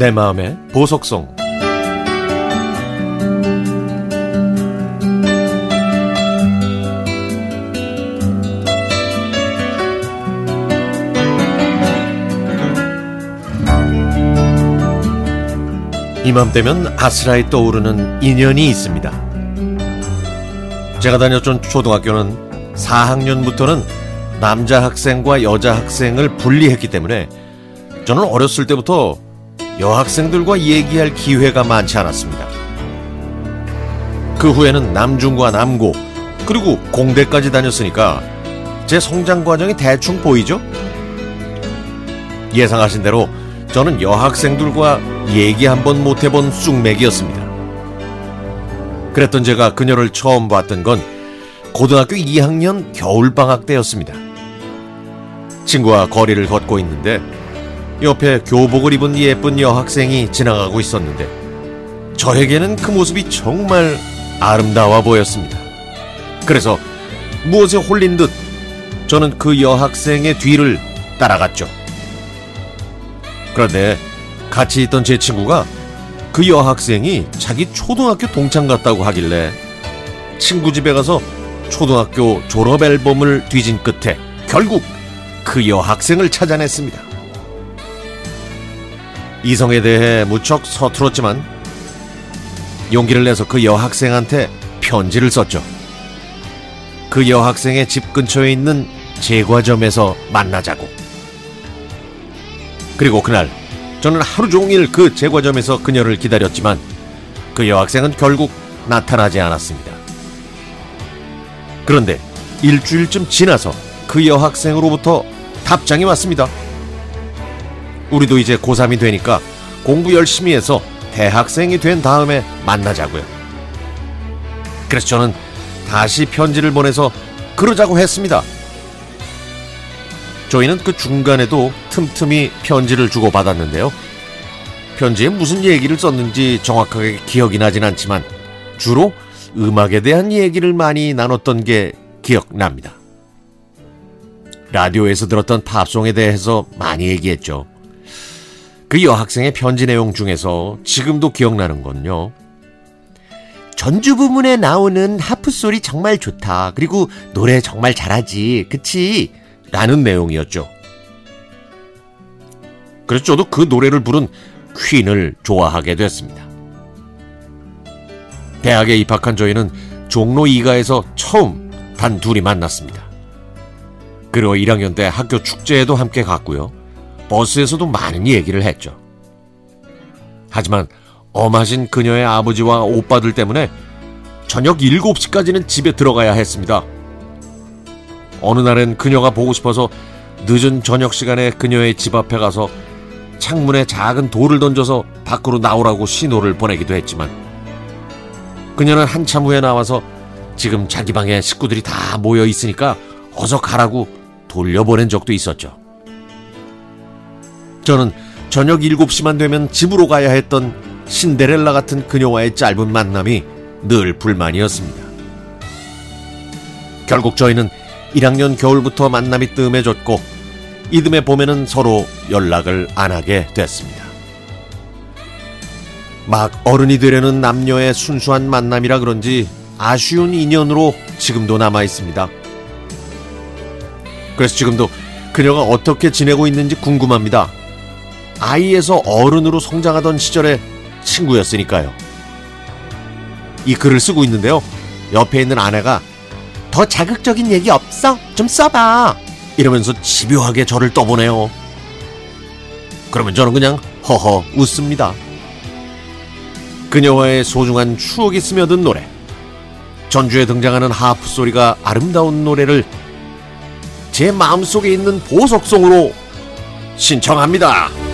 내 마음의 보석송 이맘때면 아스라에 떠오르는 인연이 있습니다. 제가 다녔던 초등학교는 4학년부터는 남자 학생과 여자 학생을 분리했기 때문에 저는 어렸을 때부터 여학생들과 얘기할 기회가 많지 않았습니다. 그 후에는 남중과 남고 그리고 공대까지 다녔으니까 제 성장 과정이 대충 보이죠? 예상하신 대로 저는 여학생들과 얘기 한 번 못 해본 쑥맥이었습니다. 그랬던 제가 그녀를 처음 봤던 건 고등학교 2학년 겨울방학 때였습니다. 친구와 거리를 걷고 있는데 옆에 교복을 입은 예쁜 여학생이 지나가고 있었는데 저에게는 그 모습이 정말 아름다워 보였습니다. 그래서 무엇에 홀린 듯 저는 그 여학생의 뒤를 따라갔죠. 그런데 같이 있던 제 친구가 그 여학생이 자기 초등학교 동창 같다고 하길래 친구 집에 가서 초등학교 졸업 앨범을 뒤진 끝에 결국 그 여학생을 찾아냈습니다. 이성에 대해 무척 서툴었지만 용기를 내서 그 여학생한테 편지를 썼죠. 그 여학생의 집 근처에 있는 제과점에서 만나자고. 그리고 그날 저는 하루 종일 그 제과점에서 그녀를 기다렸지만 그 여학생은 결국 나타나지 않았습니다. 그런데 일주일쯤 지나서 그 여학생으로부터 답장이 왔습니다. 우리도 이제 고3이 되니까 공부 열심히 해서 대학생이 된 다음에 만나자고요. 그래서 저는 다시 편지를 보내서 그러자고 했습니다. 저희는 그 중간에도 틈틈이 편지를 주고받았는데요. 편지에 무슨 얘기를 썼는지 정확하게 기억이 나진 않지만 주로 음악에 대한 얘기를 많이 나눴던 게 기억납니다. 라디오에서 들었던 팝송에 대해서 많이 얘기했죠. 그 여학생의 편지 내용 중에서 지금도 기억나는 건요. 전주 부문에 나오는 하프 소리 정말 좋다. 그리고 노래 정말 잘하지. 그치? 라는 내용이었죠. 그래서 저도 그 노래를 부른 퀸을 좋아하게 됐습니다. 대학에 입학한 저희는 종로 2가에서 처음 단 둘이 만났습니다. 그리고 1학년 때 학교 축제에도 함께 갔고요. 버스에서도 많은 얘기를 했죠. 하지만 엄하신 그녀의 아버지와 오빠들 때문에 저녁 7시까지는 집에 들어가야 했습니다. 어느 날엔 그녀가 보고 싶어서 늦은 저녁 시간에 그녀의 집 앞에 가서 창문에 작은 돌을 던져서 밖으로 나오라고 신호를 보내기도 했지만 그녀는 한참 후에 나와서 지금 자기 방에 식구들이 다 모여 있으니까 어서 가라고 돌려보낸 적도 있었죠. 저는 저녁 7시만 되면 집으로 가야 했던 신데렐라 같은 그녀와의 짧은 만남이 늘 불만이었습니다. 결국 저희는 1학년 겨울부터 만남이 뜸해졌고 이듬해 봄에는 서로 연락을 안 하게 됐습니다. 막 어른이 되려는 남녀의 순수한 만남이라 그런지 아쉬운 인연으로 지금도 남아 있습니다. 그래서 지금도 그녀가 어떻게 지내고 있는지 궁금합니다. 아이에서 어른으로 성장하던 시절의 친구였으니까요. 이 글을 쓰고 있는데요. 옆에 있는 아내가 더 자극적인 얘기 없어? 좀 써봐. 이러면서 집요하게 저를 떠보네요. 그러면 저는 그냥 허허 웃습니다. 그녀와의 소중한 추억이 스며든 노래. 전주에 등장하는 하프 소리가 아름다운 노래를 제 마음속에 있는 보석송으로 신청합니다.